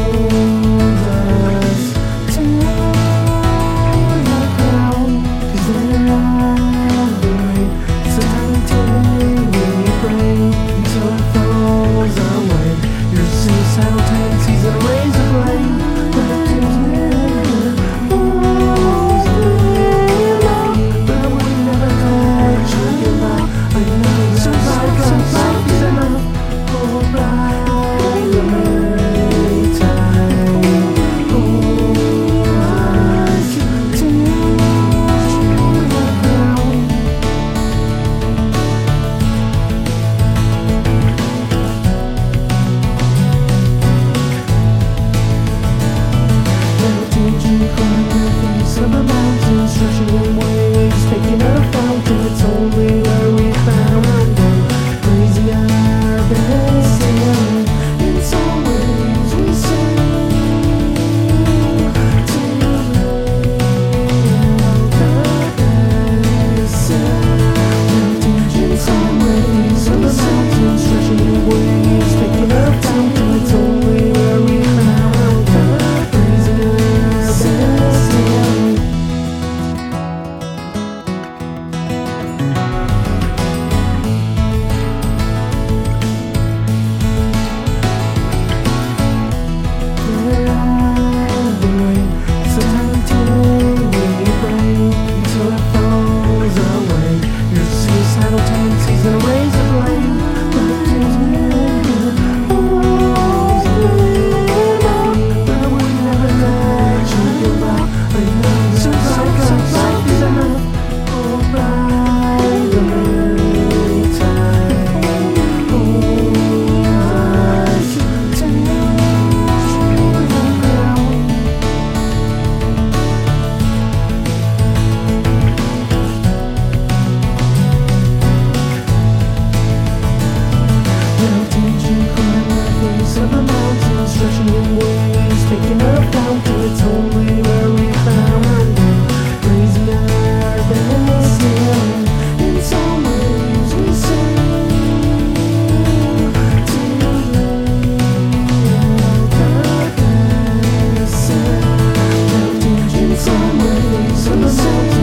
Oh. to